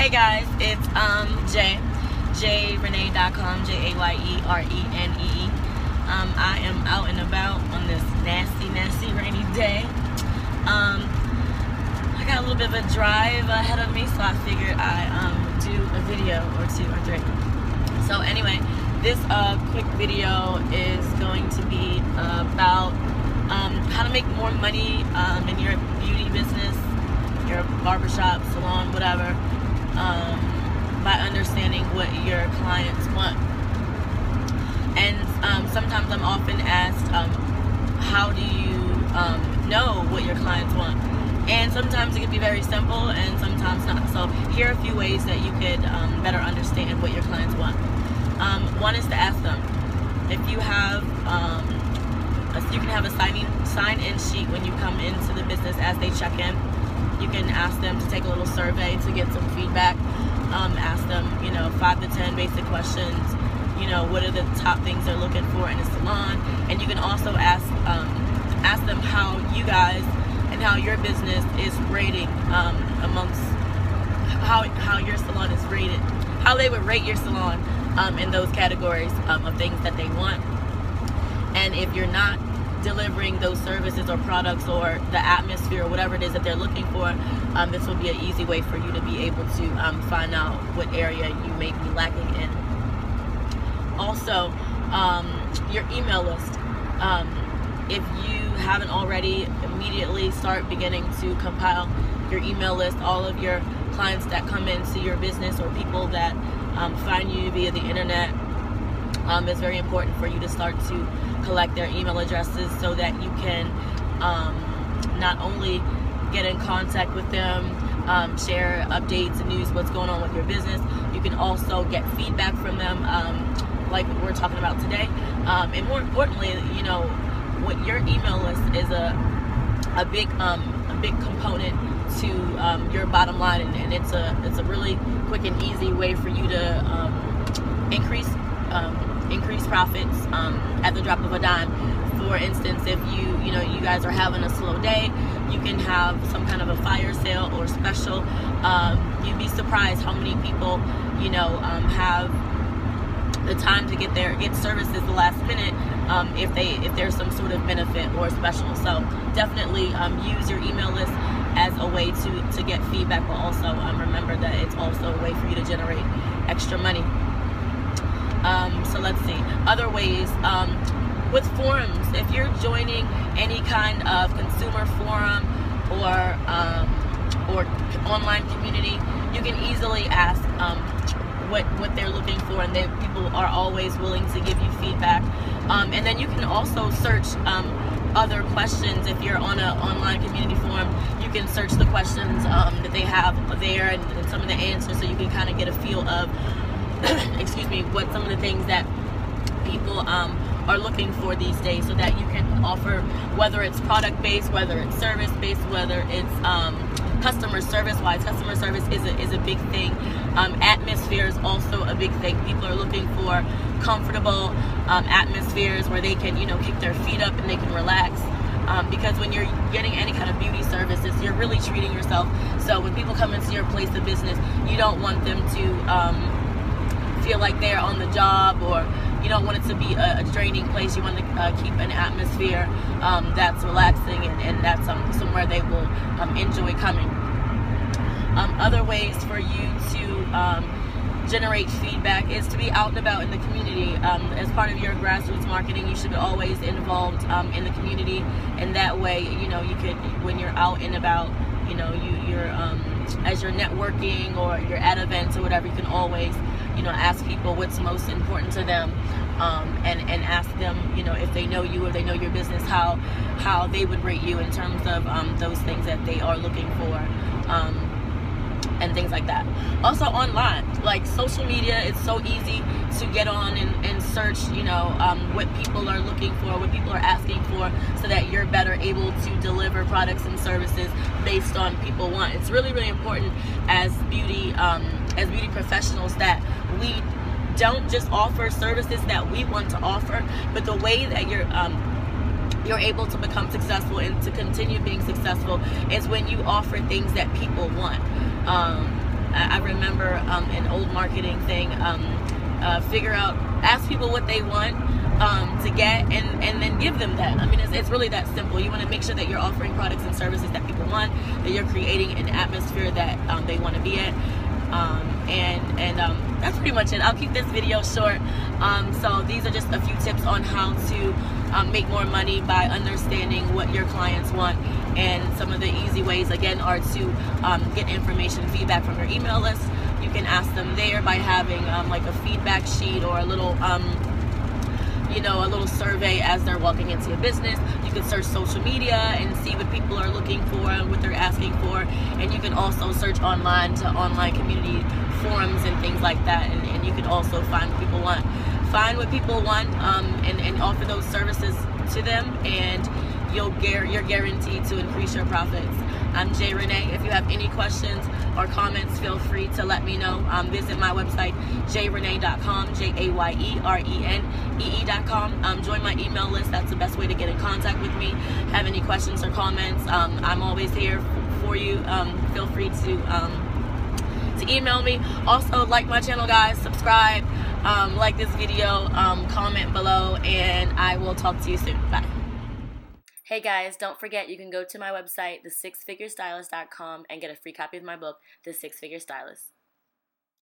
Hey guys, it's um Jay, jayerenee.com, J A Y E R E N E E. Um, I am out and about on this nasty, nasty rainy day. Um, I got a little bit of a drive ahead of me, so I figured I um do a video or two or three. So anyway, this uh, quick video is going to be about um, how to make more money um, in your beauty business, your barbershop, salon, whatever, um, by understanding what your clients want. And um, sometimes I'm often asked, um, how do you um, know what your clients want? And sometimes it can be very simple and sometimes not. So here are a few ways that you could um, better understand what your clients want. Um, one is to ask them. If you have, you can have a sign-in sign-in sheet when you come into the business as they check in. You can ask them to take a little survey to get some feedback. Um, ask them, you know, five to ten basic questions. You know, what are the top things they're looking for in a salon, and you can also ask um, ask them how you guys and how your business is rating um, amongst how how your salon is rated, how they would rate your salon um, in those categories um, of things that they want. And if you're not delivering those services or products or the atmosphere or whatever it is that they're looking for, um, this will be an easy way for you to be able to um, find out what area you may be lacking in. Also, um, your email list. Um, if you haven't already, immediately start beginning to compile your email list, all of your clients that come in into your business or people that um, find you via the internet. Um, it's very important for you to start to collect their email addresses so that you can um, not only get in contact with them, um, share updates and news, what's going on with your business. You can also get feedback from them, um, like we're talking about today. Um, and more importantly, you know, what your email list is a a big um, a big component to um, your bottom line, and, and, it's a it's a really quick and easy way for you to um, increase um, increase profits um, at the drop of a dime. For instance, if you you know you guys are having a slow day, you can have some kind of a fire sale or special. Um, you'd be surprised how many people you know have the time to get there get services the last minute um, if they if there's some sort of benefit or special so definitely um, use your email list as a way to to get feedback but also um, remember that it's also a way for you to generate extra money um, so let's see other ways um, with forums if you're joining any kind of consumer forum or um, or online community you can easily ask what what they're looking for, and that people are always willing to give you feedback. Um, and then you can also search um, other questions if you're on an online community forum. You can search the questions um, that they have there and, and, some of the answers, so you can kind of get a feel of, excuse me, what some of the things that people um, are looking for these days, so that you can offer whether it's product based, whether it's service based, whether it's um, customer service wise. Customer service is a, is a big thing. Um, atmosphere is also a big thing. People are looking for comfortable um, atmospheres where they can you know kick their feet up and they can relax. Um, because when you're getting any kind of beauty services you're really treating yourself. So when people come into your place of business you don't want them to um, feel like they're on the job or you don't want it to be a, a draining place. You want to uh, keep an atmosphere um, that's relaxing and, and that's um, somewhere they will um, enjoy coming. Um, other ways for you to um, generate feedback is to be out and about in the community. Um, as part of your grassroots marketing, you should be always involved in the community, and that way, you know, you could when you're out and about, you know, you, you're as you're networking or you're at events or whatever, you can always you know, ask people what's most important to them, um, and and ask them, you know, if they know you or they know your business, how how they would rate you in terms of um, those things that they are looking for. Um, and things like that. Also online, like social media, it's so easy to get on and, and search, you know, um, what people are looking for, what people are asking for, so that you're better able to deliver products and services based on people want. It's really, really important as beauty, um, as beauty professionals that we don't just offer services that we want to offer, but the way that you're um, you're able to become successful and to continue being successful is when you offer things that people want. Um, I, I remember um, an old marketing thing. Um, uh, figure out, ask people what they want um, to get, and and then give them that. I mean, it's, it's really that simple. You want to make sure that you're offering products and services that people want, that you're creating an atmosphere that um, they want to be at. Um, and and um, that's pretty much it. I'll keep this video short. Um, so these are just a few tips on how to um, make more money by understanding what your clients want. And some of the easy ways, again, are to um, get information, feedback from your email list. You can ask them there by having um, like a feedback sheet or a little you know, a little survey as they're walking into your business. You can search social media and see what people are looking for and what they're asking for. And you can also search online to online community forums and things like that. And, and you can also find what people want. Find what people want um, and, and offer those services to them. And you'll you're guaranteed to increase your profits. I'm Jay Renee. If you have any questions or comments, feel free to let me know. Um, visit my website, jayerenee.com, J A Y E R E N E E.com. Um, join my email list. That's the best way to get in contact with me. Have any questions or comments? Um, I'm always here for you. Um, feel free to um, to email me. Also, like my channel, guys. Subscribe, um, like this video, comment below, and I will talk to you soon. Bye. Hey guys, don't forget you can go to my website, the and get a free copy of my book, The Six Figure Stylist.